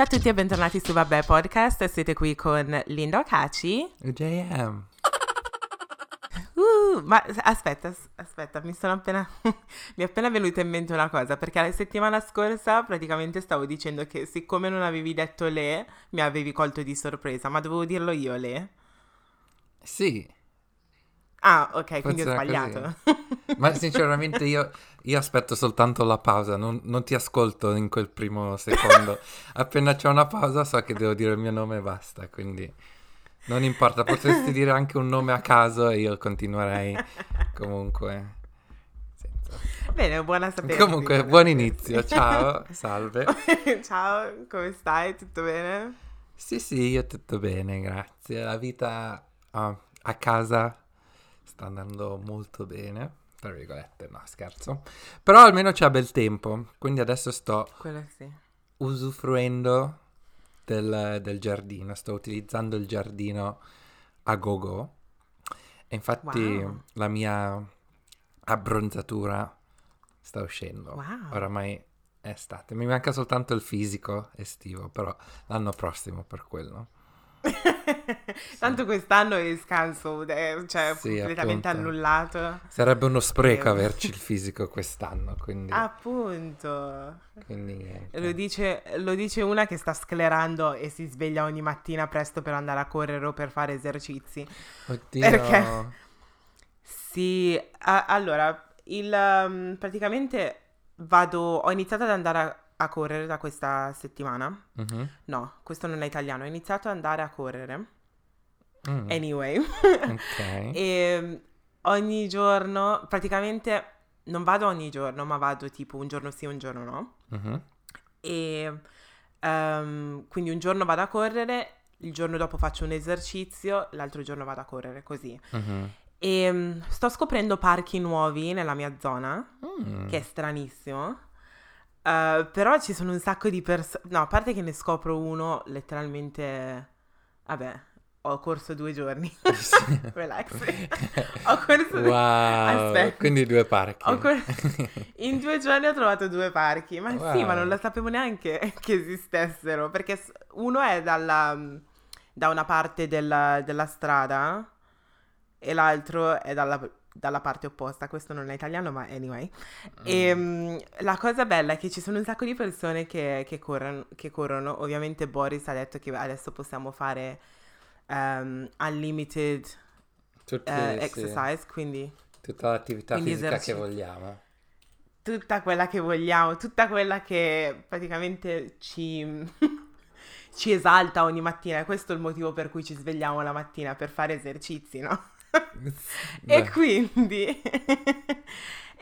Ciao a tutti e bentornati su Vabbè Podcast. Siete qui con Linda Ocaci. JM. Uh, ma aspetta, aspetta, mi sono appena mi è appena venuta in mente una cosa, perché la settimana scorsa praticamente stavo dicendo che siccome non avevi detto le, mi avevi colto di sorpresa, ma dovevo dirlo io le? Sì. Ah, ok, quindi ho sbagliato. Ma sinceramente io, io, aspetto soltanto la pausa, non, non, ti ascolto in quel primo secondo. Appena c'è una pausa so che devo dire il mio nome e basta, quindi non importa, potresti dire anche un nome a caso e io continuerei comunque. Senza... Bene, buona sapere. Comunque, buon inizio, ciao, salve. ciao, come stai? Tutto bene? Sì, sì, io tutto bene, grazie. La vita uh, a casa sta andando molto bene, tra virgolette, no scherzo, però almeno c'è bel tempo, quindi adesso sto sì. usufruendo del, del, giardino, sto utilizzando il giardino a go-go e infatti wow. la mia abbronzatura sta uscendo, wow. oramai è estate, mi manca soltanto il fisico estivo, però l'anno prossimo per quello. Tanto quest'anno è scanso, cioè sì, completamente appunto. annullato. Sarebbe uno spreco averci il fisico quest'anno, quindi... Appunto. Quindi lo dice, lo dice, una che sta sclerando e si sveglia ogni mattina presto per andare a correre o per fare esercizi. Oddio. Perché... Sì, a- allora, il, um, praticamente vado, ho iniziato ad andare a a correre da questa settimana. Mm-hmm. No, questo non è italiano. Ho iniziato ad andare a correre. Mm. Anyway. ok. e ehm, ogni giorno, praticamente non vado ogni giorno, ma vado tipo un giorno sì, un giorno no. Mm-hmm. E um, quindi un giorno vado a correre, il giorno dopo faccio un esercizio, l'altro giorno vado a correre così. Mm-hmm. E um, sto scoprendo parchi nuovi nella mia zona, mm. che è stranissimo. Uh, però ci sono un sacco di persone. No, a parte che ne scopro uno letteralmente. Vabbè, ho corso due giorni. Relax. ho corso wow, due... Aspetta. Quindi due parchi. Cor... In due giorni ho trovato due parchi. Ma wow. sì, ma non lo sapevo neanche che esistessero. Perché uno è dalla, da una parte della, della strada e l'altro è dalla dalla parte opposta, questo non è italiano, ma anyway. Mm. E um, la cosa bella è che ci sono un sacco di persone che, che, corrono, che corrono. Ovviamente Boris ha detto che adesso possiamo fare um, unlimited Tutti, uh, exercise, sì. quindi... Tutta l'attività quindi fisica eserci- che vogliamo. Tutta quella che vogliamo, tutta quella che praticamente ci... ci esalta ogni mattina. Questo è il motivo per cui ci svegliamo la mattina, per fare esercizi, no? E quindi...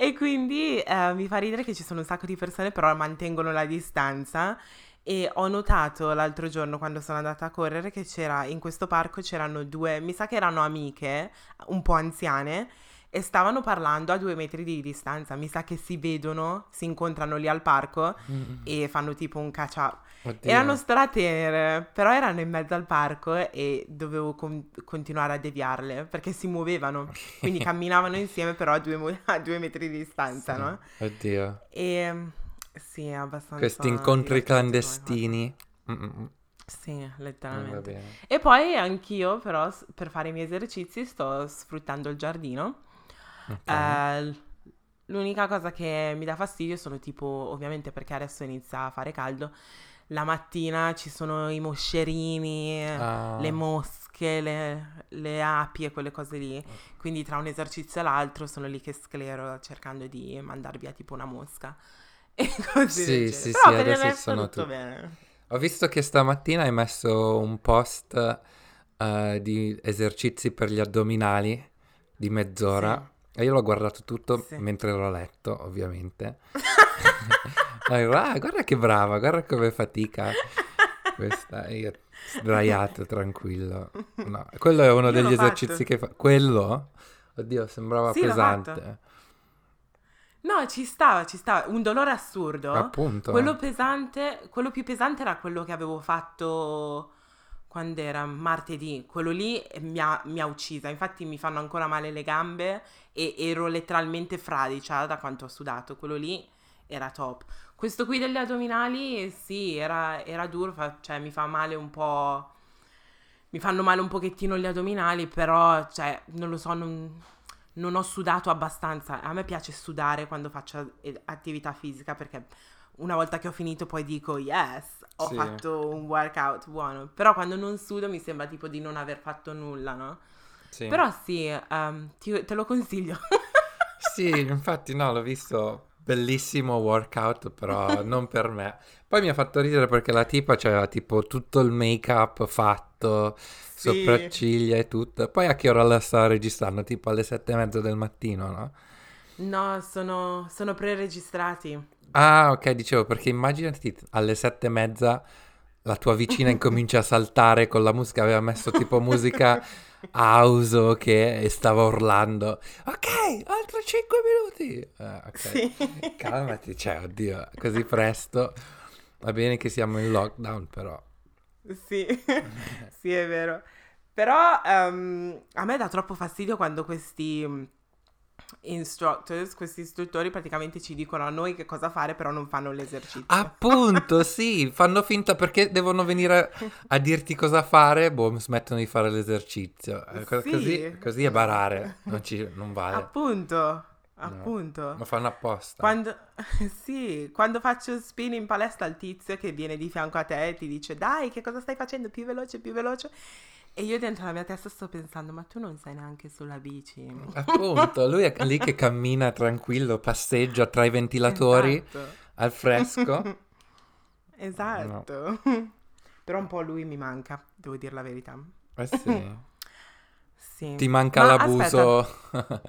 e quindi eh, mi fa ridere che ci sono un sacco di persone però mantengono la distanza e ho notato l'altro giorno quando sono andata a correre che c'era in questo parco c'erano due, mi sa che erano amiche, un po' anziane e stavano parlando a due metri di distanza. Mi sa che si vedono, si incontrano lì al parco mm. e fanno tipo un caccia. Erano stratenere, però erano in mezzo al parco e dovevo con- continuare a deviarle perché si muovevano. Quindi camminavano insieme, però a due, a due metri di distanza, sì. no? Oddio. E sì, è abbastanza. Questi incontri clandestini. Sì, letteralmente. E poi anch'io, però, per fare i miei esercizi sto sfruttando il giardino Okay. Uh, l'unica cosa che mi dà fastidio sono tipo, ovviamente perché adesso inizia a fare caldo, la mattina ci sono i moscerini, ah. le mosche, le, le, api e quelle cose lì. Quindi tra un esercizio e l'altro sono lì che sclero cercando di mandar via tipo una mosca. E così. Sì, sì, Però sì, per adesso sono tutto tu... bene. Ho visto che stamattina hai messo un post uh, di esercizi per gli addominali di mezz'ora. Sì. E io l'ho guardato tutto sì. mentre l'ho letto, ovviamente. ah, guarda che brava, guarda come fatica questa. Io sdraiato, tranquillo. No, quello è uno io degli esercizi che fa. Quello? Oddio, sembrava sì, pesante. No, ci stava, ci stava. Un dolore assurdo. Appunto. Quello pesante, quello più pesante era quello che avevo fatto quando era martedì, quello lì mi ha, mi ha, uccisa, infatti mi fanno ancora male le gambe e ero letteralmente fradicia da quanto ho sudato, quello lì era top. Questo qui degli addominali, sì, era, era duro, fa, cioè mi fa male un po'... Mi fanno male un pochettino gli addominali, però, cioè, non lo so, non, non ho sudato abbastanza. A me piace sudare quando faccio attività fisica perché una volta che ho finito poi dico yes, ho sì. fatto un workout buono. Però quando non sudo mi sembra tipo di non aver fatto nulla, no? Sì. Però sì, um, ti, te lo consiglio. sì, infatti no, l'ho visto. Bellissimo workout, però non per me. Poi mi ha fatto ridere perché la tipa c'aveva tipo tutto il make up fatto, sì. sopracciglia e tutto. Poi a che ora la sta registrando? Tipo alle sette e mezza del mattino, no? No, sono, sono pre-registrati. Ah, ok, dicevo perché immaginati alle sette e mezza la tua vicina incomincia a saltare con la musica, aveva messo tipo musica house che stava urlando. Ok, altri 5 minuti. Eh, ok, sì. calmati, cioè, oddio, così presto. Va bene che siamo in lockdown, però. Sì, sì, è vero. Però um, a me dà troppo fastidio quando questi instructors, questi istruttori praticamente ci dicono a noi che cosa fare, però non fanno l'esercizio. Appunto, sì, fanno finta perché devono venire a dirti cosa fare, boh, smettono di fare l'esercizio. Eh, sì. Così, così, è barare, non, ci, non vale. Appunto. Appunto. No, ma fanno apposta. Quando, sì, quando faccio spin in palestra al tizio che viene di fianco a te e ti dice dai che cosa stai facendo più veloce, più veloce e io dentro la mia testa sto pensando, ma tu non sei neanche sulla bici. Appunto, lui è lì che cammina tranquillo, passeggia tra i ventilatori esatto. al fresco. esatto. No. Però un po' lui mi manca, devo dire la verità. Eh sì. sì. Ti manca ma l'abuso.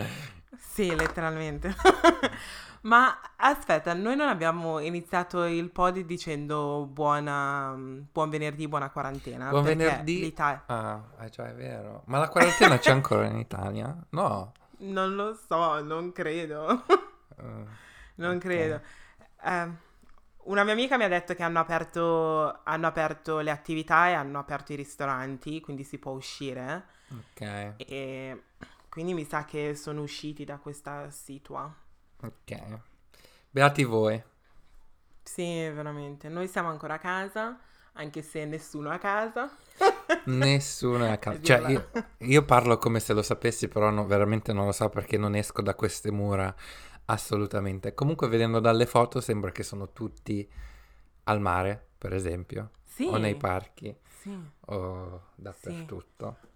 sì, letteralmente. Ma aspetta, noi non abbiamo iniziato il pod dicendo buona, buon venerdì, buona quarantena. Buon venerdì. L'Italia... Ah, eh, già è vero. Ma la quarantena c'è ancora in Italia? No. Non lo so, non credo. Uh, non okay. credo. Eh, una mia amica mi ha detto che hanno aperto, hanno aperto le attività e hanno aperto i ristoranti, quindi si può uscire. Ok. E quindi mi sa che sono usciti da questa situazione. Ok. Beati voi. Sì, veramente. Noi siamo ancora a casa, anche se nessuno è a casa. nessuno è a casa. Cioè, io, io, parlo come se lo sapessi, però no, veramente non lo so perché non esco da queste mura assolutamente. Comunque, vedendo dalle foto, sembra che sono tutti al mare, per esempio. Sì. O nei parchi. Sì. O dappertutto. Sì.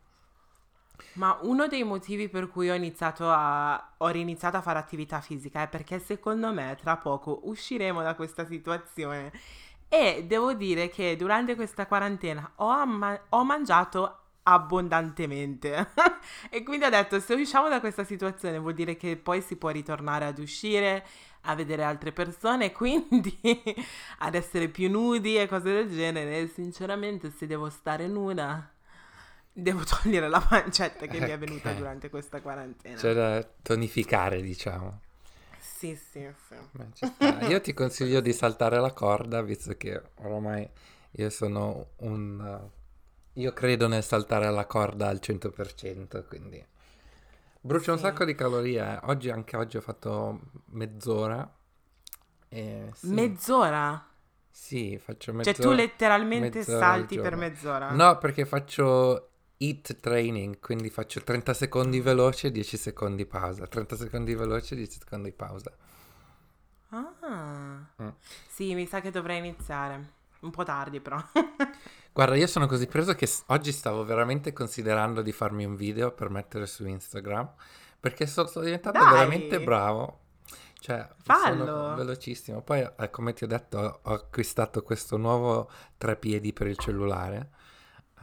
Ma uno dei motivi per cui ho iniziato a ho riniziato a fare attività fisica è perché secondo me tra poco usciremo da questa situazione. E devo dire che durante questa quarantena ho, amma- ho mangiato abbondantemente. E quindi ho detto se usciamo da questa situazione vuol dire che poi si può ritornare ad uscire a vedere altre persone quindi ad essere più nudi e cose del genere. Sinceramente se devo stare nuda Devo togliere la pancetta che okay. mi è venuta durante questa quarantena. C'è da tonificare, diciamo. Sì, sì, sì. Io ti consiglio di saltare la corda, visto che ormai io sono un... io credo nel saltare la corda al 100%, quindi... Brucia sì. un sacco di calorie. Eh. Oggi, anche oggi ho fatto mezz'ora. E sì. Mezz'ora? Sì, faccio mezz'ora. Cioè tu letteralmente salti per mezz'ora? No, perché faccio Eat training, quindi faccio 30 secondi veloce, 10 secondi pausa, 30 secondi veloce, 10 secondi pausa. Ah, mm. sì, mi sa che dovrei iniziare. Un po' tardi però. Guarda, io sono così preso che oggi stavo veramente considerando di farmi un video per mettere su Instagram, perché sono, sono diventato Dai. veramente bravo. Cioè, Fallo. sono velocissimo. Poi, eh, come ti ho detto, ho acquistato questo nuovo treppiedi per il cellulare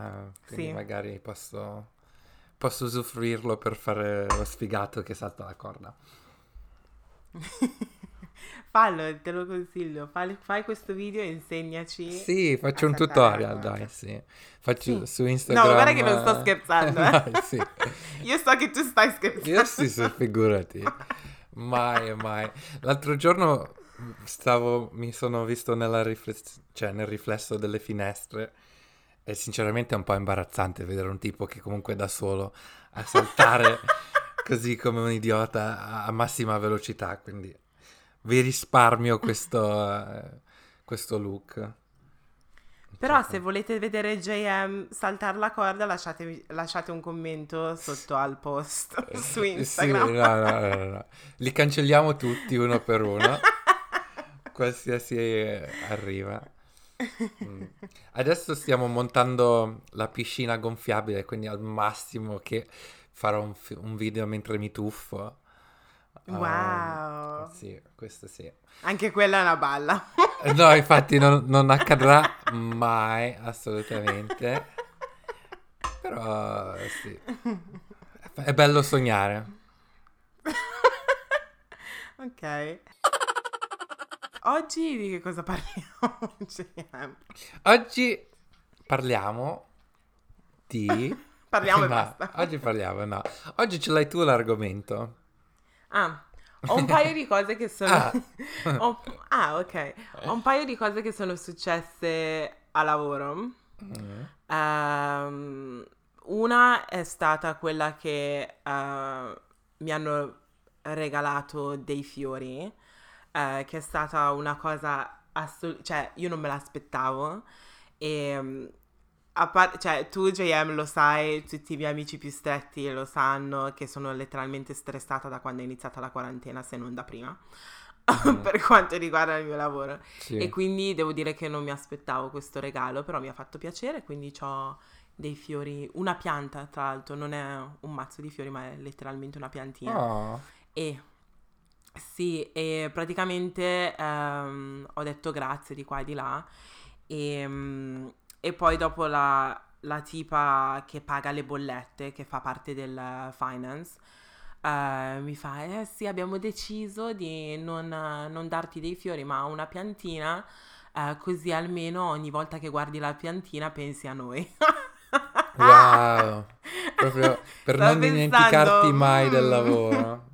Uh, quindi sì. magari posso, posso usufruirlo per fare lo sfigato che salta la corda. Fallo, te lo consiglio. Fai, fai, questo video e insegnaci. Sì, faccio un tutorial, dai, sì. Faccio sì. su Instagram. No, guarda che non sto scherzando. Eh. dai, sì. Io so che tu stai scherzando. Io sì, sì figurati. Mai, mai. L'altro giorno stavo, mi sono visto rifless- cioè nel riflesso delle finestre e sinceramente è un po' imbarazzante vedere un tipo che comunque da solo a saltare così come un idiota a massima velocità, quindi vi risparmio questo, eh, questo look. Però se volete vedere JM saltare la corda lasciate, lasciate un commento sotto al post su Instagram. Sì, no, no, no, no, Li cancelliamo tutti uno per uno. Qualsiasi arriva. Mm. Adesso stiamo montando la piscina gonfiabile, quindi al massimo che farò un, fi- un video mentre mi tuffo. Wow. Um, sì, questo sì. Anche quella è una balla. no, infatti non, non accadrà mai, assolutamente. Però sì. È bello sognare. ok. Oggi di che cosa parliamo? Oggi parliamo di... parliamo e basta. Oggi parliamo, no. Oggi ce l'hai tu l'argomento. Ah, ho un paio di cose che sono... Ah. ho... ah, ok. Ho un paio di cose che sono successe a lavoro. Mm. Um, una è stata quella che uh, mi hanno regalato dei fiori, uh, che è stata una cosa assolutamente... cioè io non me l'aspettavo e um, Par- cioè, tu JM lo sai, tutti i miei amici più stretti lo sanno che sono letteralmente stressata da quando è iniziata la quarantena, se non da prima, mm. per quanto riguarda il mio lavoro. Sì. E quindi devo dire che non mi aspettavo questo regalo, però mi ha fatto piacere, quindi ho dei fiori, una pianta tra l'altro, non è un mazzo di fiori, ma è letteralmente una piantina. Oh. E sì, e praticamente um, ho detto grazie di qua e di là. E, um, e poi dopo la, la tipa che paga le bollette, che fa parte del finance, Uh, mi fa, eh sì, abbiamo deciso di non, non darti dei fiori, ma una piantina, uh, così almeno ogni volta che guardi la piantina pensi a noi. wow, proprio per Stavo non pensando, dimenticarti mai del mm. lavoro.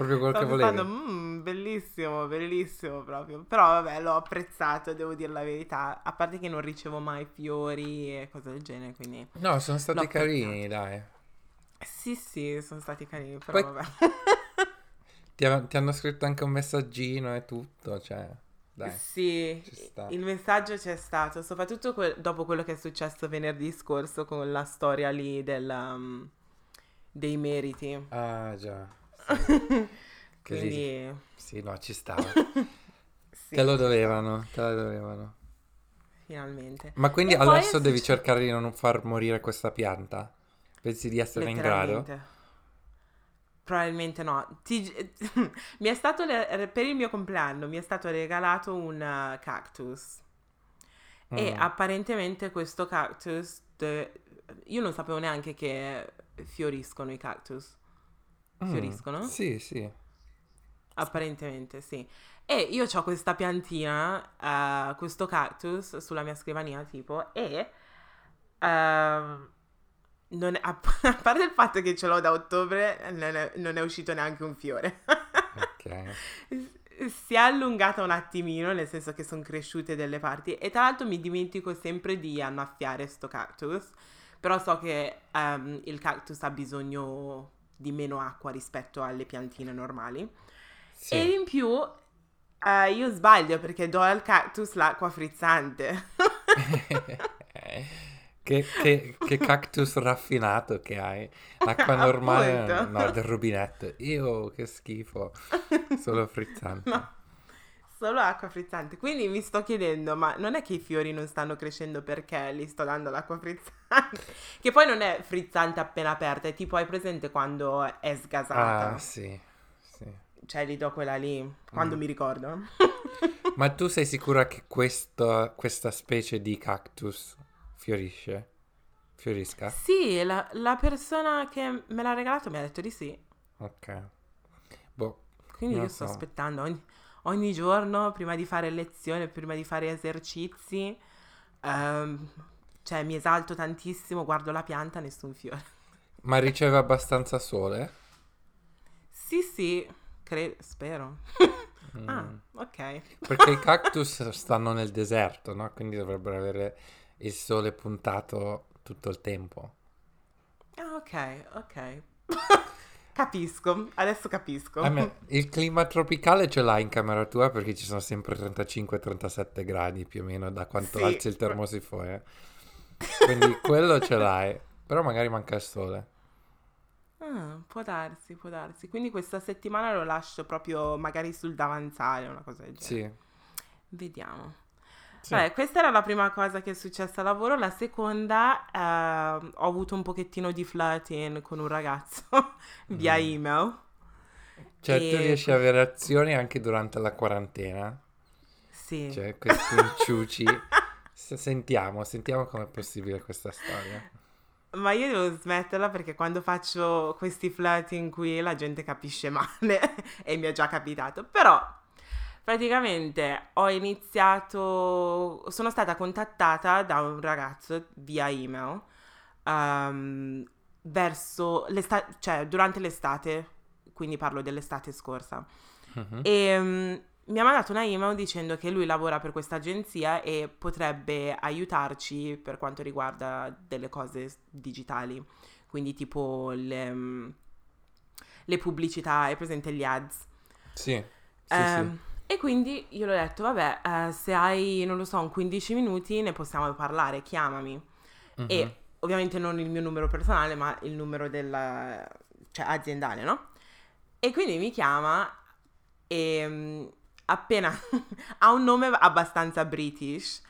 Proprio quel Stavo che volevi. Pensando, mm, bellissimo, bellissimo proprio. Però vabbè, l'ho apprezzato, devo dire la verità. A parte che non ricevo mai fiori e cose del genere, quindi... No, sono stati carini, dai. Sì, sì, sono stati carini, però Poi... vabbè. ti, ha, ti, hanno scritto anche un messaggino e tutto, cioè... Dai, sì, il messaggio c'è stato, soprattutto que- dopo quello che è successo venerdì scorso con la storia lì del, um, dei meriti. Ah, già. Sì. Quindi... Sì, no, ci stava. sì. Te lo dovevano, te lo dovevano. Finalmente. Ma quindi e adesso devi successo... cercare di non far morire questa pianta? Pensi di essere in grado? Probabilmente no. Ti... mi è stato le... per il mio compleanno mi è stato regalato un uh, cactus. Mm. E apparentemente questo cactus de... io non sapevo neanche che fioriscono i cactus. Mm. Fioriscono? Mm. Sì, sì. Apparentemente sì. E io ho questa piantina, uh, questo cactus sulla mia scrivania tipo e uh, non a, parte il fatto che ce l'ho da ottobre non è, non è uscito neanche un fiore. ok. Si è allungata un attimino, nel senso che sono cresciute delle parti e tra l'altro mi dimentico sempre di annaffiare sto cactus, però so che um, il cactus ha bisogno di meno acqua rispetto alle piantine normali. Sì. E in più uh, io sbaglio perché do al cactus l'acqua frizzante. che, che, che, cactus raffinato che hai. L'acqua normale, no, del rubinetto. Io che schifo, solo frizzante. No, solo acqua frizzante. Quindi mi sto chiedendo, ma non è che i fiori non stanno crescendo perché li sto dando l'acqua frizzante? che poi non è frizzante appena aperta, è tipo hai presente quando è sgasata. Ah, sì cioè li do quella lì quando mm. mi ricordo. Ma tu sei sicura che questo, questa specie di cactus fiorisce? Fiorisca? Sì, la, la, persona che me l'ha regalato mi ha detto di sì. Ok. Boh, Quindi io sto so. aspettando ogni, ogni, giorno, prima di fare lezioni, prima di fare esercizi, um, cioè mi esalto tantissimo, guardo la pianta, nessun fiore. Ma riceve abbastanza sole? Sì, sì. Cre- spero. Mm. Ah, ok. Perché i cactus stanno nel deserto, no? Quindi dovrebbero avere il sole puntato tutto il tempo. Ah, ok, ok. Capisco, adesso capisco. Me, il clima tropicale ce l'hai in camera tua perché ci sono sempre 35-37 gradi più o meno da quanto sì. alzi il termosifone. Eh. Quindi quello ce l'hai, però magari manca il sole. Ah, può darsi, può darsi. Quindi questa settimana lo lascio proprio magari sul davanzale, una cosa del genere. Sì. Vediamo. Sì. Vabbè, questa era la prima cosa che è successa a lavoro. La seconda, eh, ho avuto un pochettino di flirting con un ragazzo via mm. email. Cioè, e... tu riesci a avere azioni anche durante la quarantena? Sì. Cioè, questi inciuci. sentiamo, sentiamo com'è possibile questa storia. Ma io devo smetterla perché quando faccio questi flirting qui la gente capisce male e mi è già capitato. Però praticamente ho iniziato, sono stata contattata da un ragazzo via email um, verso l'estate, cioè durante l'estate, quindi parlo dell'estate scorsa. Uh-huh. E um, mi ha mandato una email dicendo che lui lavora per questa agenzia e potrebbe aiutarci per quanto riguarda delle cose digitali, quindi tipo le, mm, le pubblicità, è presente gli ads. Sì. sì, eh, sì. E quindi io l'ho detto, vabbè, eh, se hai, non lo so, un 15 minuti ne possiamo parlare, chiamami. Uh-huh. E ovviamente non il mio numero personale, ma il numero del, cioè, aziendale, no? E quindi mi chiama e mm, appena ha un nome abbastanza british.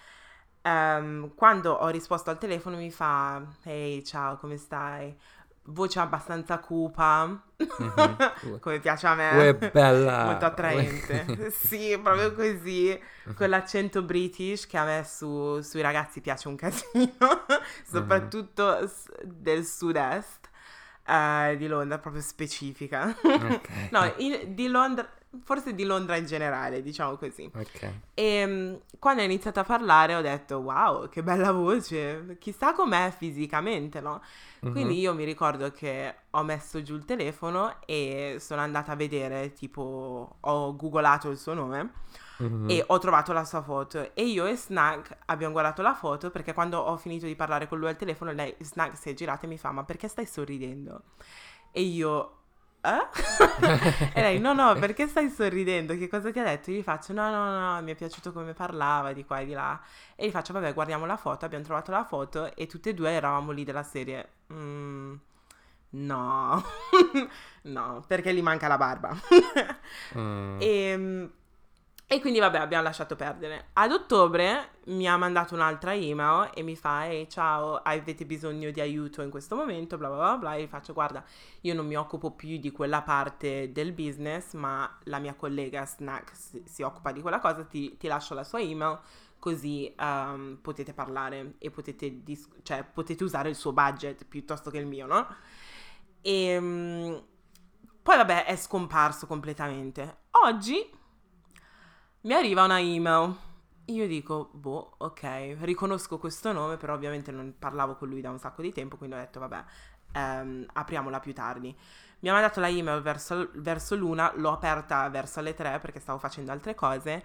Um, quando ho risposto al telefono mi fa Ehi ciao come stai? Voce abbastanza cupa mm-hmm. come piace a me Uè, bella molto attraente sì proprio così con l'accento british che a me su, sui ragazzi piace un casino soprattutto mm-hmm. del sud-est uh, di Londra proprio specifica okay. no in, di Londra forse di Londra in generale, diciamo così. Ok. E um, quando ho iniziato a parlare ho detto wow, che bella voce, chissà com'è fisicamente, no? Mm-hmm. Quindi io mi ricordo che ho messo giù il telefono e sono andata a vedere, tipo, ho googolato il suo nome mm-hmm. e ho trovato la sua foto e io e Snag abbiamo guardato la foto perché quando ho finito di parlare con lui al telefono lei, Snag si è girata e mi fa ma perché stai sorridendo? E io eh? e lei, no, no, perché stai sorridendo? Che cosa ti ha detto? Io gli faccio, no, no, no, mi è piaciuto come parlava di qua e di là. E gli faccio, vabbè, guardiamo la foto, abbiamo trovato la foto e tutte e due eravamo lì della serie. Mm, no, no, perché gli manca la barba. mm. E ehm, e quindi vabbè abbiamo lasciato perdere. Ad ottobre mi ha mandato un'altra email e mi fa ehi ciao avete bisogno di aiuto in questo momento bla bla bla bla e faccio guarda io non mi occupo più di quella parte del business ma la mia collega Snack si, si occupa di quella cosa ti, ti, lascio la sua email così um, potete parlare e potete, dis- cioè, potete usare il suo budget piuttosto che il mio no? E um, poi vabbè è scomparso completamente. Oggi mi arriva una email. Io dico, boh, ok, riconosco questo nome, però ovviamente non parlavo con lui da un sacco di tempo, quindi ho detto, vabbè, ehm, apriamola più tardi. Mi ha mandato la email verso, verso l'una, l'ho aperta verso le tre perché stavo facendo altre cose.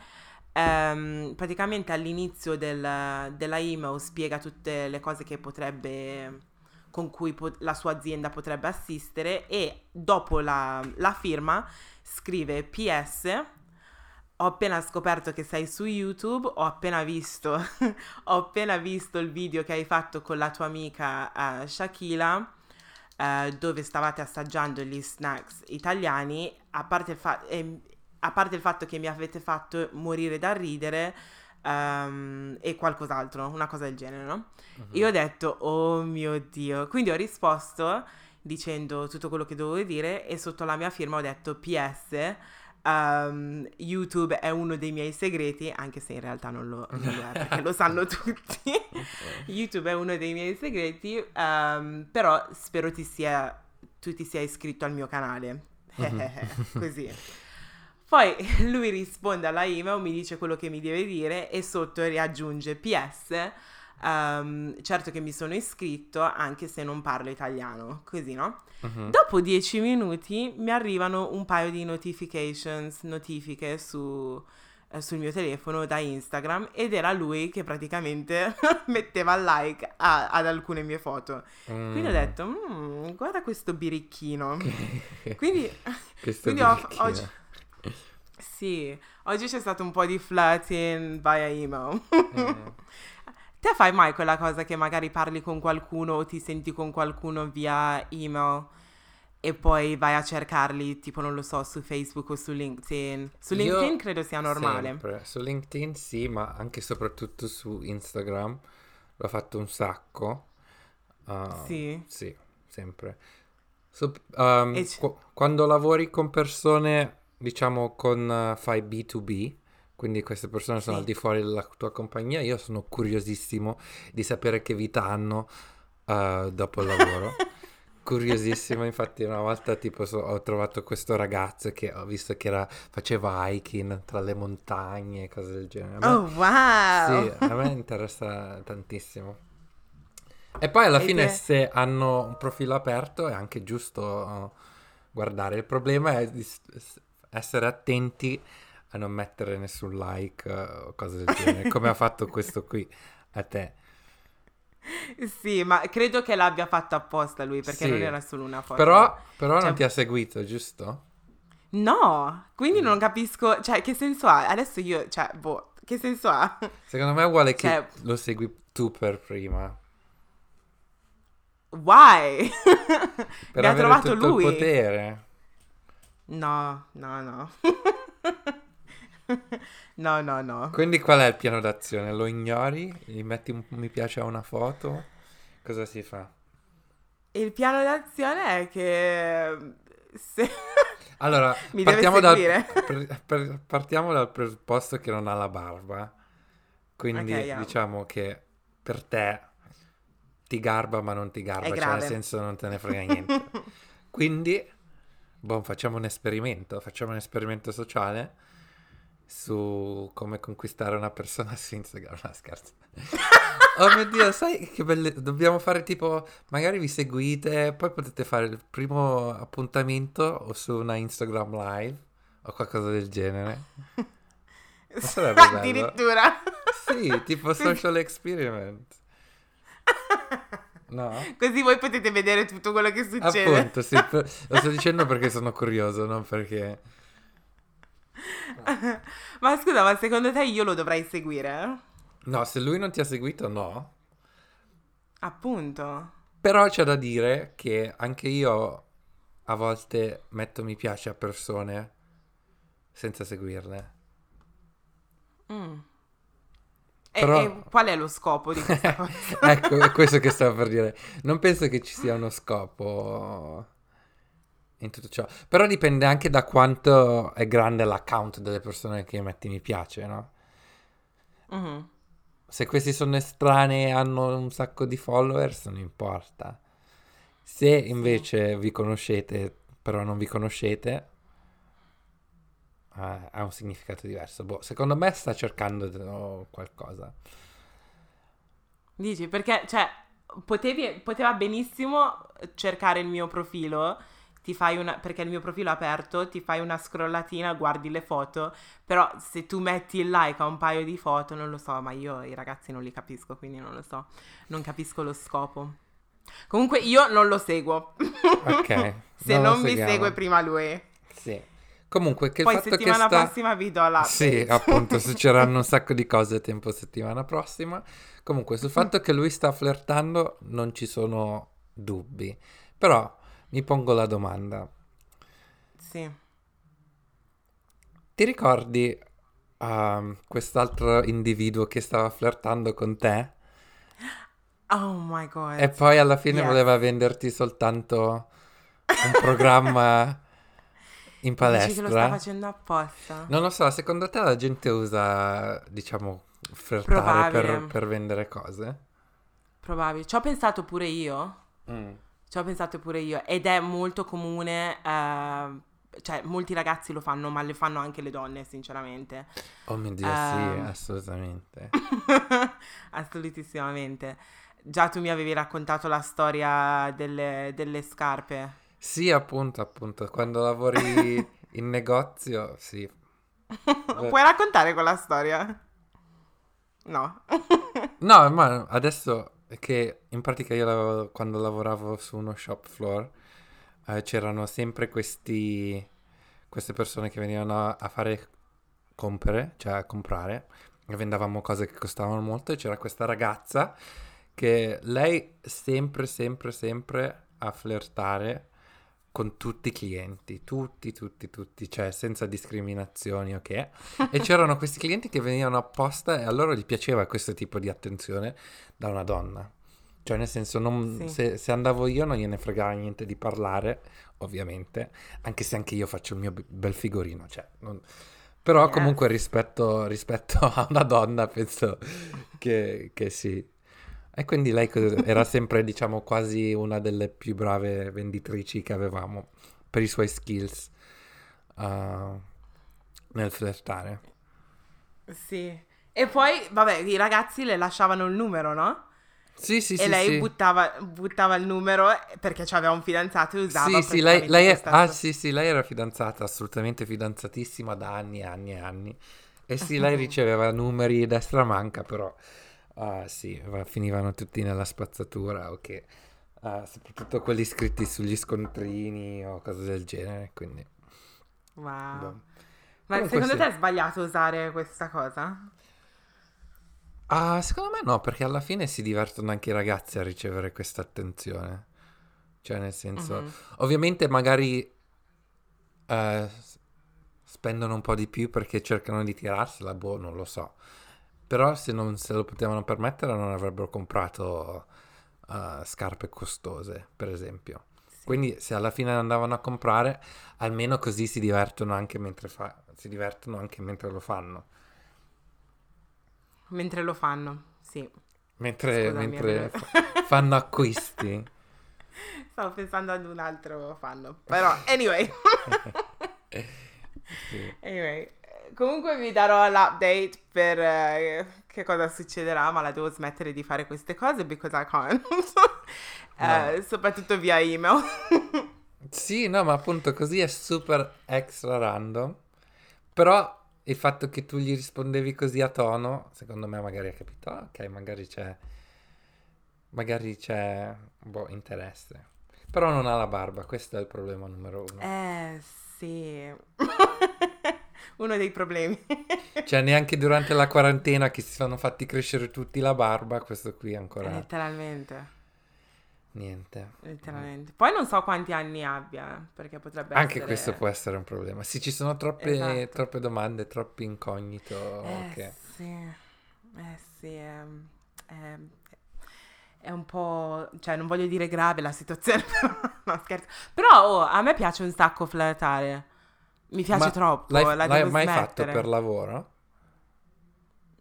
Ehm, praticamente all'inizio del, della email spiega tutte le cose che potrebbe, con cui po- la sua azienda potrebbe assistere e dopo la, la firma scrive PS ho appena scoperto che sei su YouTube, ho appena visto, ho appena visto il video che hai fatto con la tua amica uh, Shakila, uh, dove stavate assaggiando gli snacks italiani, a parte, il fa- eh, a parte il fatto che mi avete fatto morire da ridere, um, e qualcos'altro, una cosa del genere, no? Uh-huh. Io ho detto, oh mio Dio, quindi ho risposto dicendo tutto quello che dovevo dire e sotto la mia firma ho detto PS Um, YouTube è uno dei miei segreti, anche se in realtà non lo, non lo è perché lo sanno tutti. YouTube è uno dei miei segreti, um, però spero ti sia, tu ti sia iscritto al mio canale. Mhm. Così. Poi lui risponde alla email, mi dice quello che mi deve dire e sotto riaggiunge PS Um, certo che mi sono iscritto anche se non parlo italiano, così no? Uh-huh. Dopo dieci minuti mi arrivano un paio di notifications, notifiche su eh, sul mio telefono da Instagram ed era lui che praticamente metteva like a, ad alcune mie foto. Mm. Quindi ho detto, mm, guarda questo birichino. quindi, questo quindi ho, oggi... Sì, oggi c'è stato un po' di flirting via email. mm. Te fai mai quella cosa che magari parli con qualcuno o ti senti con qualcuno via email e poi vai a cercarli, tipo non lo so, su Facebook o su LinkedIn. Su LinkedIn Io credo sia normale. Sempre. Su LinkedIn sì, ma anche e soprattutto su Instagram l'ho fatto un sacco. Uh, sì. Sì, sempre. So, um, c- qu- quando lavori con persone, diciamo, con uh, fai B2B, quindi queste persone sono sì. al di fuori della tua compagnia, io sono curiosissimo di sapere che vita hanno uh, dopo il lavoro. curiosissimo, infatti una volta tipo so, ho trovato questo ragazzo che ho visto che era, faceva hiking tra le montagne e cose del genere. Me, oh wow! Sì, a me interessa tantissimo. E poi alla e fine te... se hanno un profilo aperto è anche giusto guardare. Il problema è essere attenti a non mettere nessun like o cose del genere, come ha fatto questo qui a te. Sì, ma credo che l'abbia fatto apposta lui perché sì. non era solo una foto. Però, però cioè... non ti ha seguito, giusto? No, quindi mm. non capisco, cioè, che senso ha? Adesso io, cioè, boh, che senso ha? Secondo me è uguale cioè... che lo segui tu per prima. Why? per Mi ha trovato lui. il potere. No, no, no. no, no, no. Quindi qual è il piano d'azione? Lo ignori? Gli metti un mi piace a una foto? Cosa si fa? Il piano d'azione è che... Se... Allora, partiamo dal, per, per, partiamo dal presupposto che non ha la barba. Quindi okay, yeah. diciamo che per te ti garba ma non ti garba, cioè nel senso non te ne frega niente. Quindi, boh, facciamo un esperimento, facciamo un esperimento sociale su come conquistare una persona su Instagram. No, scherzo. oh mio Dio, sai che belle... Dobbiamo fare tipo... Magari vi seguite, poi potete fare il primo appuntamento o su una Instagram live o qualcosa del genere. Non sarebbe bello? Addirittura. Sì, tipo social experiment. No? Così voi potete vedere tutto quello che succede. Appunto, sì, per... lo sto dicendo perché sono curioso, non perché... ma scusa, ma secondo te io lo dovrei seguire? No, se lui non ti ha seguito, no. Appunto. Però c'è da dire che anche io a volte metto mi piace a persone senza seguirle. Mm. Però... E, e, qual è lo scopo di questa cosa? ecco, è questo che stavo per dire. Non penso che ci sia uno scopo in tutto ciò. Però dipende anche da quanto è grande l'account delle persone che metti mi piace, no? Mm-hmm. Se questi sono estranei e hanno un sacco di followers, non importa. Se invece vi conoscete, però non vi conoscete, eh, ha un significato diverso. Boh, secondo me sta cercando qualcosa. Dici, perché, cioè, potevi, poteva benissimo cercare il mio profilo ti fai una, perché il mio profilo è aperto, ti fai una scrollatina, guardi le foto, però se tu metti il like a un paio di foto, non lo so, ma io i ragazzi non li capisco, quindi non lo so, non capisco lo scopo. Comunque io non lo seguo. Ok. se non, non mi segue prima lui. Sì. Comunque, che Poi il fatto settimana che sta... prossima vi do la... Sì, appunto, succederanno un sacco di cose a tempo settimana prossima. Comunque, sul fatto che lui sta flirtando non ci sono dubbi. Però mi pongo la domanda. Sì. Ti ricordi uh, quest'altro individuo che stava flirtando con te? Oh my god. E poi alla fine yes. voleva venderti soltanto un programma in palestra. Dici che lo sta facendo apposta. Non lo so, secondo te la gente usa, diciamo, flirtare per, per, vendere cose? Probabile. Ci ho pensato pure io. Mm. Ci ho pensato pure io ed è molto comune, eh, cioè molti ragazzi lo fanno, ma le fanno anche le donne, sinceramente. Oh mio Dio, uh, sì, ehm. assolutamente. Assolutissimamente. Già tu mi avevi raccontato la storia delle, delle scarpe. Sì, appunto, appunto, quando lavori in negozio, sì, Puoi raccontare quella storia? No. no, ma adesso che in pratica io quando lavoravo su uno shop floor eh, c'erano sempre questi, queste persone che venivano a fare compere, cioè a comprare, e vendavamo cose che costavano molto e c'era questa ragazza che lei sempre, sempre, sempre a flirtare con tutti i clienti, tutti, tutti, tutti, cioè senza discriminazioni, ok? E c'erano questi clienti che venivano apposta e a loro gli piaceva questo tipo di attenzione da una donna. Cioè, nel senso, non, sì. se, se, andavo io non gliene fregava niente di parlare, ovviamente, anche se anche io faccio il mio bel figurino, cioè, non... Però comunque rispetto, rispetto, a una donna penso che, che sì. E quindi lei era sempre, diciamo, quasi una delle più brave venditrici che avevamo per i suoi skills uh, nel flirtare. Sì. E poi, vabbè, i ragazzi le lasciavano il numero, no? Sì, sì, e sì. lei sì. Buttava, buttava, il numero perché aveva un fidanzato e usava. Sì, sì, lei, lei è, ah, sì, sì, lei era fidanzata, assolutamente fidanzatissima da anni e anni e anni. E sì, lei riceveva numeri destra manca, però uh, sì, finivano tutti nella spazzatura o che, uh, soprattutto quelli scritti sugli scontrini o cose del genere, quindi... Wow. Boh. Ma Comunque secondo sì. te è sbagliato usare questa cosa? Ah, secondo me no, perché alla fine si divertono anche i ragazzi a ricevere questa attenzione. Cioè, nel senso, mm-hmm. ovviamente magari eh, spendono un po' di più perché cercano di tirarsela, boh, non lo so. Però se non se lo potevano permettere non avrebbero comprato uh, scarpe costose, per esempio. Sì. Quindi se alla fine andavano a comprare, almeno così si divertono anche mentre, fa- si divertono anche mentre lo fanno. Mentre lo fanno, sì. Mentre, Scusami, mentre fa- fanno acquisti. Stavo pensando ad un altro fanno, però anyway. sì. Anyway, comunque vi darò l'update per uh, che cosa succederà, ma la devo smettere di fare queste cose because I can't. uh, soprattutto via email. sì, no, ma appunto così è super extra random. Però il fatto che tu gli rispondevi così a tono, secondo me magari ha capito, ah, ok, magari c'è, magari c'è, boh, interesse. Però non ha la barba, questo è il problema numero uno. Eh, sì. uno dei problemi. cioè, neanche durante la quarantena che si sono fatti crescere tutti la barba, questo qui ancora... Letteralmente. Niente. Letteralmente. Poi non so quanti anni abbia, perché potrebbe Anche essere... questo può essere un problema. Sì, ci sono troppe, esatto. troppe domande, troppi incognito. Eh che... sì, eh sì, è, è, è, un po'... Cioè, non voglio dire grave la situazione, no scherzo. Però oh, a me piace un sacco flirtare. Mi piace Ma troppo. L'hai, l'hai mai fatto per lavoro?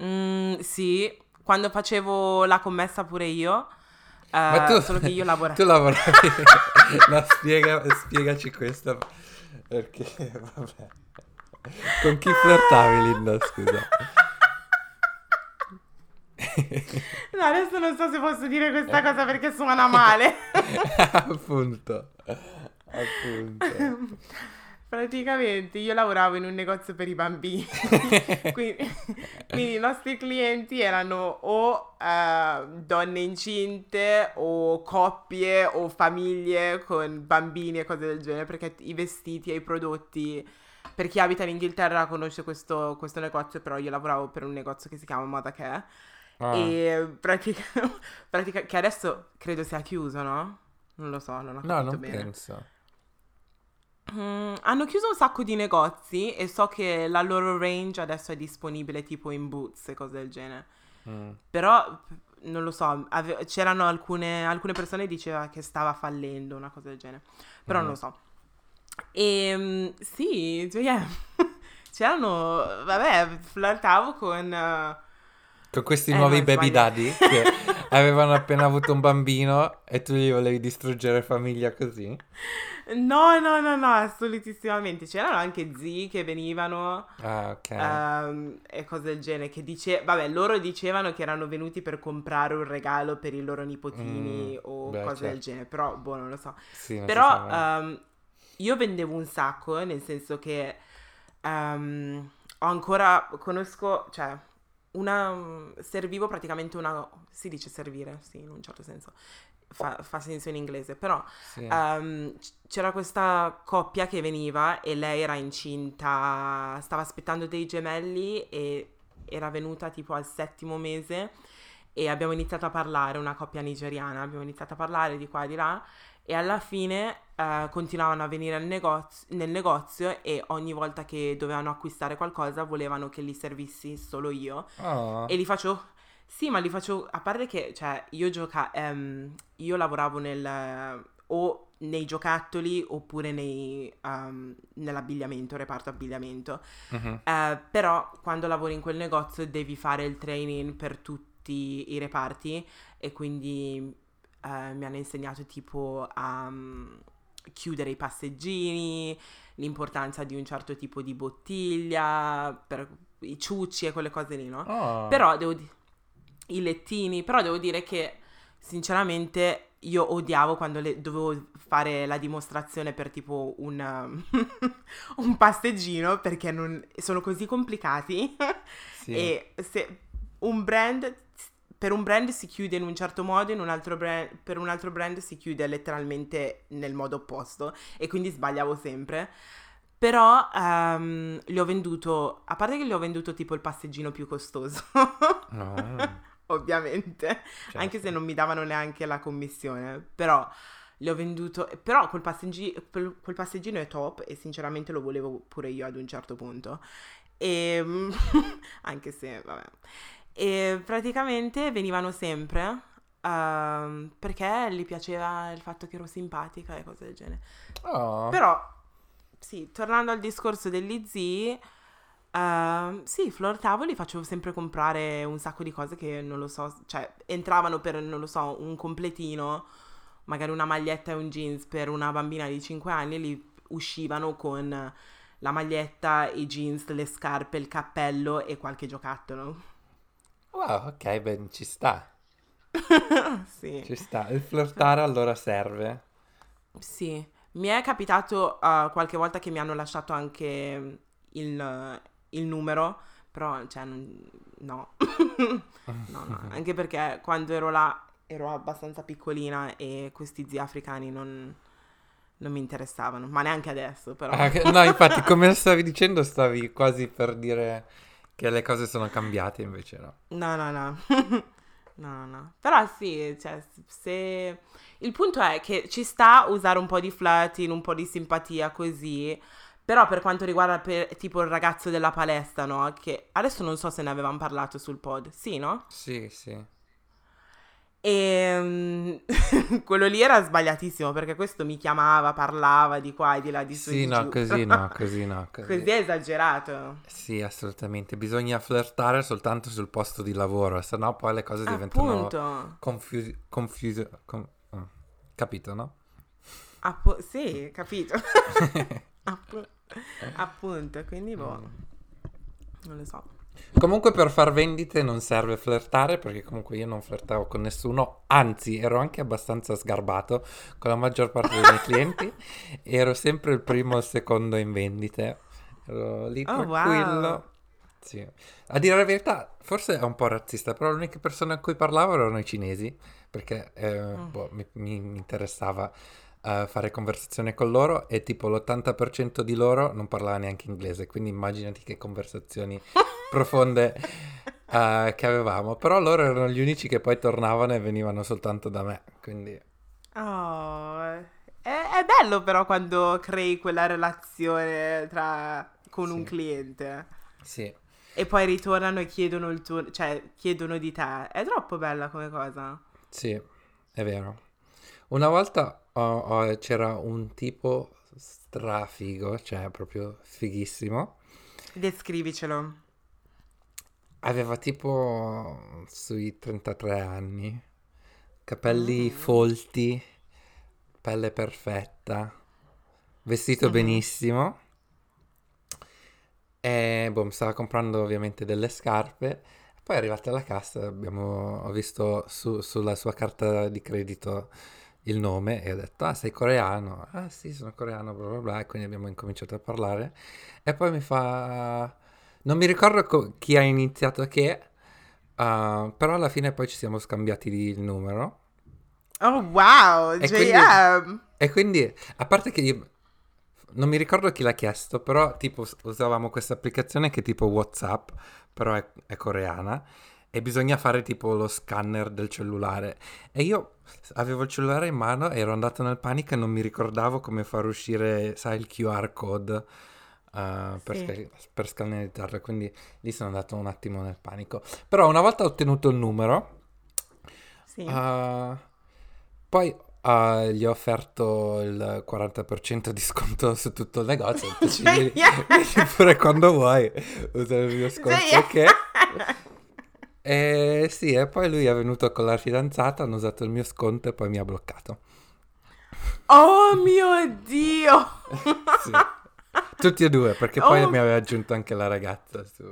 Mm, sì, quando facevo la commessa pure io ma tu, solo che io lavoro. Tu lavoravi. no, spiega, spiegaci questo. Perché, vabbè. Con chi flirtavi, Linda? Scusa. No, adesso non so se posso dire questa cosa perché suona male. Appunto. Appunto. Praticamente io lavoravo in un negozio per i bambini, quindi, quindi, i nostri clienti erano o uh, donne incinte o coppie o famiglie con bambini e cose del genere, perché i vestiti e i prodotti, per chi abita in Inghilterra conosce questo, questo negozio, però io lavoravo per un negozio che si chiama Moda Care ah. e pratica, pratica, che adesso credo sia chiuso, no? Non lo so, non ho capito no, non bene. penso. Mm, hanno chiuso un sacco di negozi e so che la loro range adesso è disponibile tipo in Boots e cose del genere. Mm. Però non lo so, ave- c'erano alcune, alcune persone che dicevano che stava fallendo, una cosa del genere. Però mm. non lo so. E um, sì, cioè, yeah. c'erano, vabbè, flirtavo con... Uh, con questi eh, nuovi baby daddy che avevano appena avuto un bambino e tu gli volevi distruggere famiglia così? No, no, no, no, assolutissimamente. C'erano anche zii che venivano ah, ok. um, e cose del genere. Che dice, vabbè, loro dicevano che erano venuti per comprare un regalo per i loro nipotini mm, o beh, cose certo. del genere. Però, boh, non lo so. Sì, Però um, io vendevo un sacco, nel senso che um, ho ancora, conosco, cioè, una, servivo praticamente una, si dice servire, sì, in un certo senso, fa, fa senso in inglese, però sì. um, c'era questa coppia che veniva e lei era incinta, stava aspettando dei gemelli e era venuta tipo al settimo mese e abbiamo iniziato a parlare, una coppia nigeriana, abbiamo iniziato a parlare di qua e di là e alla fine uh, continuavano a venire negozio, nel negozio e ogni volta che dovevano acquistare qualcosa volevano che li servissi solo io oh. e li faccio sì ma li faccio a parte che cioè io gioca um, io lavoravo nel o nei giocattoli oppure nei, um, nell'abbigliamento, reparto abbigliamento. Uh-huh. Uh, però quando lavori in quel negozio devi fare il training per tutti i reparti e quindi uh, mi hanno insegnato tipo a um, chiudere i passeggini, l'importanza di un certo tipo di bottiglia, per i ciucci e quelle cose lì, no? Oh. Però devo dire, i lettini, però devo dire che sinceramente io odiavo quando le, dovevo fare la dimostrazione per tipo un, un passeggino perché non, sono così complicati sì. e se un brand per un brand si chiude in un certo modo, in un altro brand, per un altro brand si chiude letteralmente nel modo opposto e quindi sbagliavo sempre. Però um, gli ho venduto, a parte che gli ho venduto tipo il passeggino più costoso. no. Ovviamente, certo. anche se non mi davano neanche la commissione, però gli ho venduto, però quel, passeggi, quel passeggino è top e sinceramente lo volevo pure io ad un certo punto. E anche se, vabbè. E praticamente venivano sempre uh, perché gli piaceva il fatto che ero simpatica e cose del genere. Oh. Però, sì, tornando al discorso degli zii, uh, sì, flirtavo, li facevo sempre comprare un sacco di cose che non lo so, cioè entravano per, non lo so, un completino, magari una maglietta e un jeans per una bambina di 5 anni, li uscivano con la maglietta, i jeans, le scarpe, il cappello e qualche giocattolo. Wow, ok, beh, ci sta. sì. Ci sta. Il flirtare allora serve. Sì. Mi è capitato uh, qualche volta che mi hanno lasciato anche il, il numero, però, cioè, no. no, no. Anche perché quando ero là ero abbastanza piccolina e questi zii africani non, non mi interessavano, ma neanche adesso, però. Ah, no, infatti, come stavi dicendo, stavi quasi per dire che le cose sono cambiate, invece no. No, no, no. no, no. Però sì, cioè, se... Il punto è che ci sta usare un po' di flirting, un po' di simpatia così, però per quanto riguarda per, tipo il ragazzo della palestra, no? Che adesso non so se ne avevamo parlato sul pod. Sì, no? Sì, sì. E um, quello lì era sbagliatissimo perché questo mi chiamava, parlava di qua e di là di su. Sì, no, così no, così no. Così. così è esagerato. Sì, assolutamente. Bisogna flirtare soltanto sul posto di lavoro, se no poi le cose diventano confuse. Confuse. Com- oh. Capito, no? Appo- sì, capito. App- appunto, quindi boh. Mm. Non lo so. Comunque per far vendite non serve flirtare perché comunque io non flirtavo con nessuno, anzi ero anche abbastanza sgarbato con la maggior parte dei miei clienti, ero sempre il primo o il secondo in vendite, ero lì oh, tranquillo. Wow. Sì. A dire la verità, forse è un po' razzista, però le uniche persone a cui parlavo erano i cinesi, perché eh, mm. boh, mi, mi, interessava uh, fare conversazione con loro e tipo l'80% di loro non parlava neanche inglese, quindi immaginati che conversazioni profonde uh, che avevamo, però loro erano gli unici che poi tornavano e venivano soltanto da me, quindi... Oh, è, è bello però quando crei quella relazione tra, con sì. un cliente. Sì. E poi ritornano e chiedono il tuo, cioè chiedono di te. È troppo bella come cosa. Sì, è vero. Una volta oh, oh, c'era un tipo strafigo, cioè proprio fighissimo. Descrivicelo. Aveva tipo sui 33 anni, capelli mm. folti, pelle perfetta, vestito mm-hmm. benissimo. E boh, mi stava comprando ovviamente delle scarpe. Poi è arrivata alla cassa, abbiamo, ho visto su, sulla sua carta di credito il nome e ho detto, ah sei coreano? Ah sì, sono coreano, bla bla bla, e quindi abbiamo incominciato a parlare. E poi mi fa Non mi ricordo co- chi ha iniziato che, uh, però alla fine poi ci siamo scambiati il numero. Oh wow, e! Quindi, e quindi, a parte che io non mi ricordo chi l'ha chiesto, però tipo usavamo questa applicazione che è tipo WhatsApp, però è, è coreana e bisogna fare tipo lo scanner del cellulare. E io avevo il cellulare in mano, ero andato nel panico e non mi ricordavo come far uscire, sai, il QR code uh, per, sì. sc- per scannerizzarlo, quindi lì sono andato un attimo nel panico. Però una volta ottenuto il numero, sì. uh, poi Uh, gli ho offerto il 40% di sconto su tutto il negozio. Vieni, pure quando vuoi, usa il mio sconto. Ok. E sì, e poi lui è venuto con la fidanzata, hanno usato il mio sconto e poi mi ha bloccato. Oh mio Dio! sì. Tutti e due, perché poi oh. mi aveva aggiunto anche la ragazza su...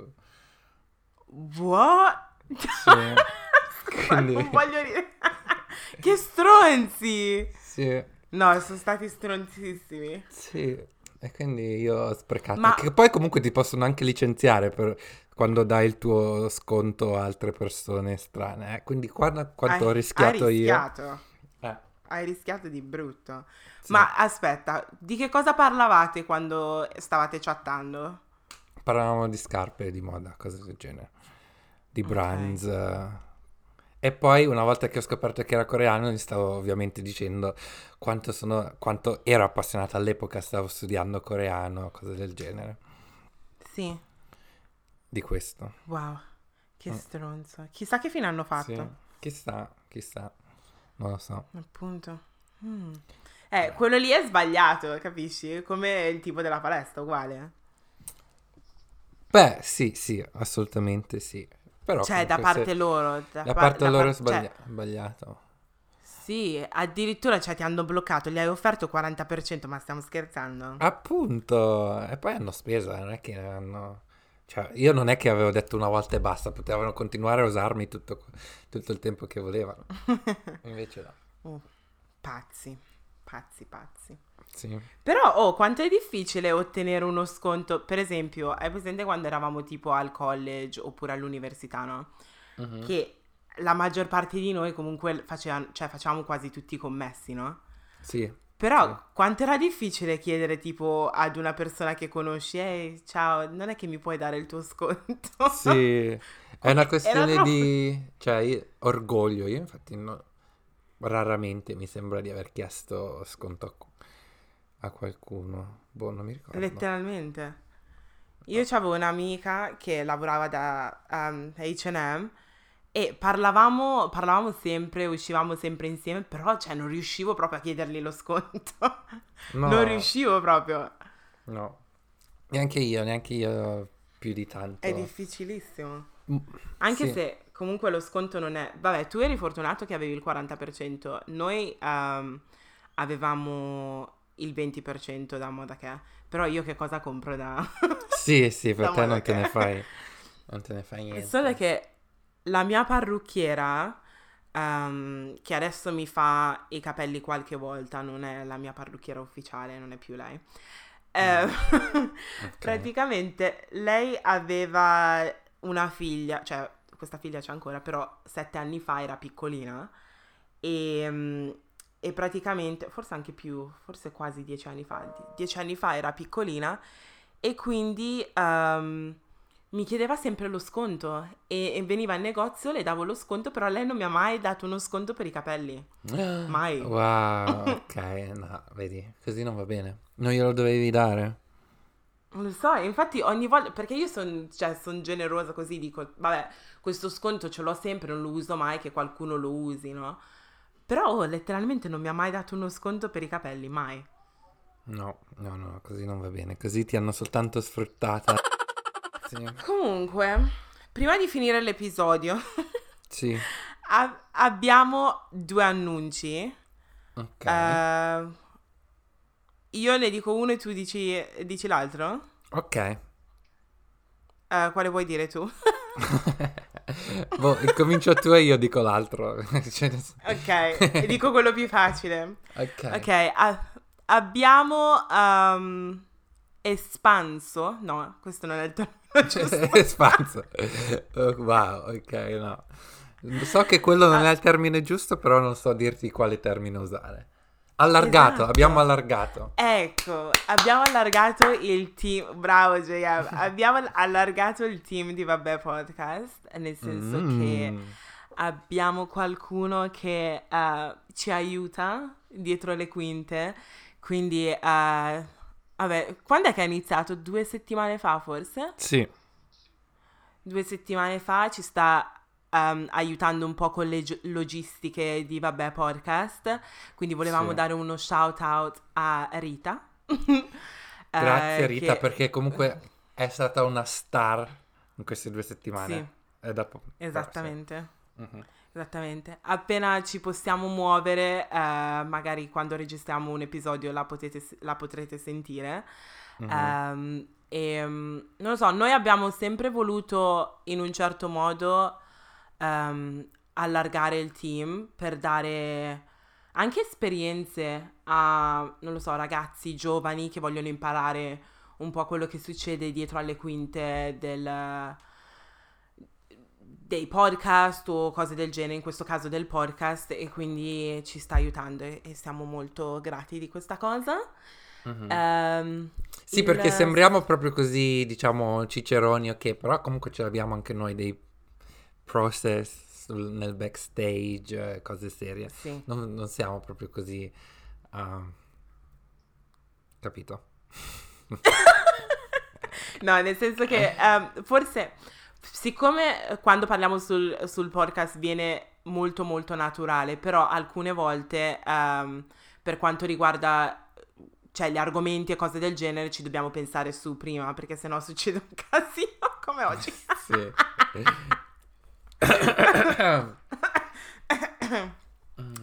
What? Sì. Quindi... Non voglio dire... che stronzi! Sì. No, sono stati stronzissimi. Sì, e quindi io ho sprecato. Ma... Che poi comunque ti possono anche licenziare per quando dai il tuo sconto a altre persone strane. Eh? Quindi guarda quanto hai, ho rischiato, hai rischiato. io. Eh. Hai rischiato di brutto. Sì. Ma aspetta, di che cosa parlavate quando stavate chattando? Parlavamo di scarpe, di moda, cose del genere. Di brands. Okay. E poi una volta che ho scoperto che era coreano, gli stavo ovviamente dicendo quanto, sono, quanto ero appassionata all'epoca, stavo studiando coreano, cose del genere. Sì. Di questo. Wow, che mm. stronzo. Chissà che fine hanno fatto. Sì. Chissà, chissà. Non lo so. Appunto. Mm. Eh, quello lì è sbagliato, capisci? Come il tipo della palestra, uguale. Beh, sì, sì, assolutamente sì. Però cioè, da parte loro. Da, da par- parte da loro par- è sbagli- cioè... sbagliato. Sì, addirittura cioè, ti hanno bloccato, gli hai offerto 40%, ma stiamo scherzando? Appunto, e poi hanno speso, non è che hanno... Cioè, io non è che avevo detto una volta e basta, potevano continuare a usarmi tutto, tutto il tempo che volevano. Invece no. Uh, pazzi pazzi, pazzi. Sì. Però, oh, quanto è difficile ottenere uno sconto. Per esempio, hai presente quando eravamo tipo al college oppure all'università, no? Uh-huh. Che la maggior parte di noi comunque faceva, cioè, facevamo quasi tutti i commessi, no? Sì. Però sì. quanto era difficile chiedere tipo ad una persona che conosci, ehi, ciao, non è che mi puoi dare il tuo sconto? Sì, è una questione troppo... di, cioè, io, orgoglio, io infatti no, Raramente mi sembra di aver chiesto sconto a qualcuno. Boh, non mi ricordo. Letteralmente. Io avevo un'amica che lavorava da um, H&M e parlavamo, parlavamo sempre, uscivamo sempre insieme, però cioè, non riuscivo proprio a chiedergli lo sconto. No. non riuscivo proprio. No. Neanche io, neanche io più di tanto. È difficilissimo. Mm, Anche sì. se comunque lo sconto non è... Vabbè, tu eri fortunato che avevi il 40%, noi um, avevamo il 20% da moda che però io che cosa compro da... sì, sì, per te non te ne fai... Non te ne fai niente. Solo che la mia parrucchiera, um, che adesso mi fa i capelli qualche volta, non è la mia parrucchiera ufficiale, non è più lei. Eh, okay. praticamente lei aveva una figlia, cioè questa figlia c'è ancora, però sette anni fa era piccolina e, mm, e praticamente, forse anche più, forse quasi dieci anni fa, dieci anni fa era piccolina e quindi um, mi chiedeva sempre lo sconto e, e, veniva in negozio, le davo lo sconto, però lei non mi ha mai dato uno sconto per i capelli. Mai. Wow, ok, no, vedi, così non va bene. Non glielo dovevi dare? Non lo so, infatti ogni volta, perché io sono cioè, son generosa così, dico, vabbè, questo sconto ce l'ho sempre, non lo uso mai, che qualcuno lo usi, no? Però oh, letteralmente non mi ha mai dato uno sconto per i capelli, mai. No, no, no, così non va bene, così ti hanno soltanto sfruttata. sì. Comunque, prima di finire l'episodio, sì. ab- abbiamo due annunci. Ok. Uh, io ne dico uno e tu dici, dici l'altro? Ok. Uh, quale vuoi dire tu? boh, comincio tu e io dico l'altro. Cioè, ok, dico quello più facile. Ok. Ok, a- abbiamo um, espanso, no, questo non è il termine Cioè, spanzo. Oh, wow, ok, no. So che quello non è il termine giusto, però non so dirti quale termine usare. Allargato, esatto. abbiamo allargato. Ecco, abbiamo allargato il team, bravo JM, abbiamo allargato il team di Vabbè Podcast, nel senso mm. che abbiamo qualcuno che uh, ci aiuta dietro le quinte, quindi uh, vabbè, quando è che ha iniziato? Due settimane fa forse? Sì. Due settimane fa ci sta um, aiutando un po' con le gi- logistiche di Vabbè Podcast, quindi volevamo sì. dare uno shout out a Rita. Grazie uh, Rita che... perché comunque è stata una star in queste due settimane. Sì. È da po- Esattamente. Uh-huh. Esattamente. Appena ci possiamo muovere, uh, magari quando registriamo un episodio la, potete, la potrete sentire. Uh-huh. Um, e um, non lo so, noi abbiamo sempre voluto in un certo modo um, allargare il team per dare anche esperienze a, non lo so, ragazzi giovani che vogliono imparare un po' quello che succede dietro alle quinte del, dei podcast o cose del genere, in questo caso del podcast, e quindi ci sta aiutando e, e siamo molto grati di questa cosa. Mm-hmm. Um, sì, il... perché sembriamo proprio così, diciamo, ciceroni, ok, però comunque ce l'abbiamo anche noi dei process nel backstage, cose serie. Sì. Non, non, siamo proprio così... Uh, capito? no, nel senso che um, forse, siccome quando parliamo sul, sul, podcast viene molto molto naturale, però alcune volte um, per quanto riguarda cioè gli argomenti e cose del genere ci dobbiamo pensare su prima perché sennò succede un casino come oggi. sì.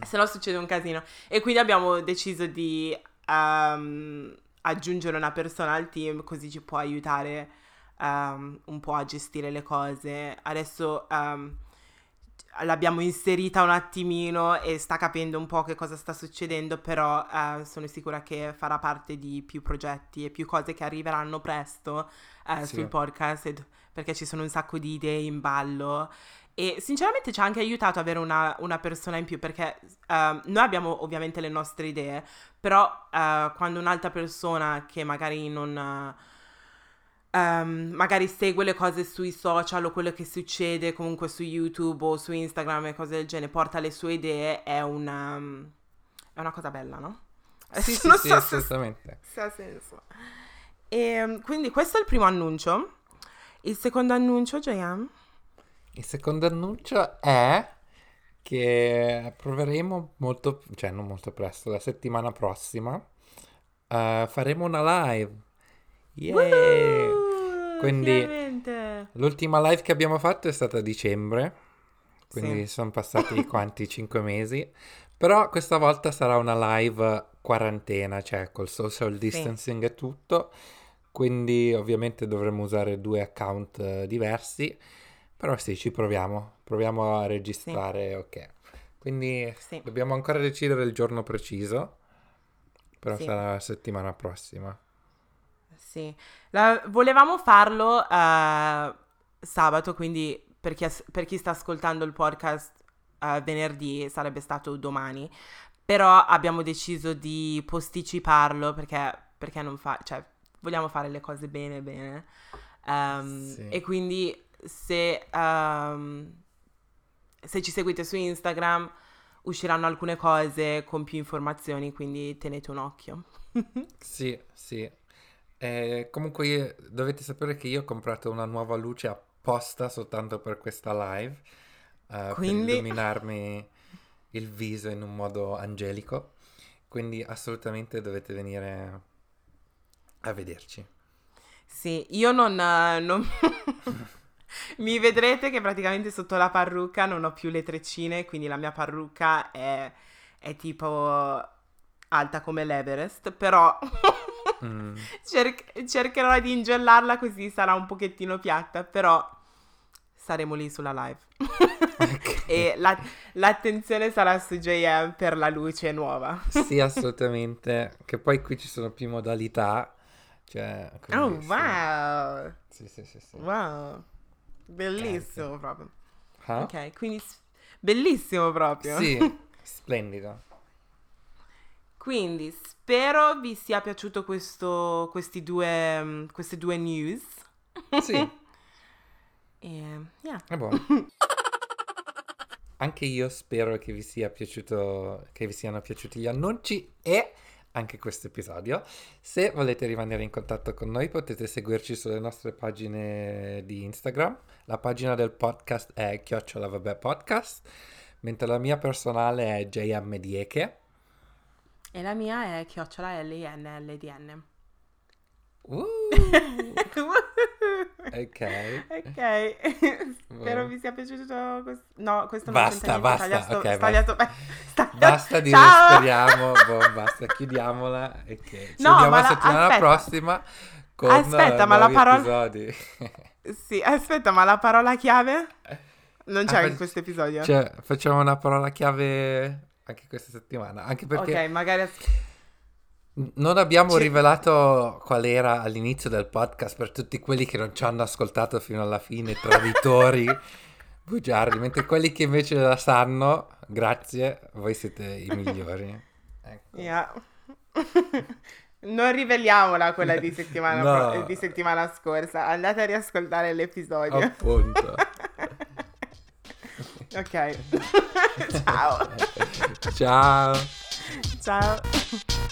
Se no succede un casino. E quindi abbiamo deciso di um, aggiungere una persona al team così ci può aiutare um, un po' a gestire le cose. Adesso um, l'abbiamo inserita un attimino e sta capendo un po' che cosa sta succedendo, però uh, sono sicura che farà parte di più progetti e più cose che arriveranno presto uh, sì. sul podcast perché ci sono un sacco di idee in ballo e sinceramente ci ha anche aiutato avere una, una persona in più perché uh, noi abbiamo ovviamente le nostre idee, però uh, quando un'altra persona che magari non... Um, magari segue le cose sui social o quello che succede comunque su YouTube o su Instagram e cose del genere, porta le sue idee, è una, è una cosa bella, no? Sì, sì, sì, so assolutamente. Se, se ha senso. E, ehm, quindi questo è il primo annuncio. Il secondo annuncio, JM? Il secondo annuncio è che proveremo molto, cioè non molto presto, la settimana prossima, uh, faremo una live. Yeah! Quindi finalmente. l'ultima live che abbiamo fatto è stata a dicembre, quindi sì. sono passati quanti? 5 mesi. Però questa volta sarà una live quarantena, cioè col social distancing sì. e tutto. Quindi ovviamente dovremo usare due account uh, diversi però sì, ci proviamo, proviamo a registrare, sì. ok. Quindi dobbiamo ancora decidere il giorno preciso, però sarà la settimana prossima. Sì, la, volevamo farlo uh, sabato, quindi per chi, per chi, sta ascoltando il podcast uh, venerdì sarebbe stato domani, però abbiamo deciso di posticiparlo perché, perché non fa, cioè vogliamo fare le cose bene bene. Um, e quindi se, um, se ci seguite su Instagram usciranno alcune cose con più informazioni, quindi tenete un occhio. sì, sì. Eh, comunque dovete sapere che io ho comprato una nuova luce apposta soltanto per questa live, uh, quindi... per illuminarmi il viso in un modo angelico, quindi assolutamente dovete venire a vederci. Sì, io non... Uh, non... Mi vedrete che praticamente sotto la parrucca non ho più le treccine, quindi la mia parrucca è, è tipo alta come l'Everest, però mm. cer- cercherò di ingellarla così sarà un pochettino piatta, però saremo lì sulla live. Okay. e la- l'attenzione sarà su JM per la luce nuova. sì, assolutamente. Che poi qui ci sono più modalità Cioè, oh, wow! Sì, sì, sì. Wow! Bellissimo Grazie. proprio. Ah? Ok, quindi bellissimo proprio. Sì, splendido. Quindi spero vi sia piaciuto questo, questi due, mm, queste due news. Sì, E, yeah. è buono. Anche io spero che vi sia piaciuto, che vi siano piaciuti gli annunci e anche questo episodio. Se volete rimanere in contatto con noi potete seguirci sulle nostre pagine di Instagram. La pagina del podcast è chiocciola vabbè podcast, mentre la mia personale è JM Dieke. E la mia è chiocciola L-I-N-L-D-N. Uh, ok. ok, spero vi sia piaciuto questo. No, questo Basta, non basta, sbagliato- ok, sbagliato- sbagliato- Basta dire Ciao! speriamo, boh, basta, chiudiamola e che ci No, vediamo la settimana aspetta. prossima con Aspetta, eh, ma la parola- episodi. Sì, aspetta, ma la parola chiave non c'è Ah, in questo episodio. Cioè, facciamo una parola chiave anche questa settimana, anche perché Ok, magari. non abbiamo Ci- rivelato qual era all'inizio del podcast per tutti quelli che non ci hanno ascoltato fino alla fine, traditori, bugiardi, mentre quelli che invece la sanno, grazie, voi siete i migliori. Ecco. Yeah. non riveliamola quella di settimana, No. pro- di settimana scorsa. Andate a riascoltare l'episodio. Appunto. Ok. Ciao. Ciao. Ciao.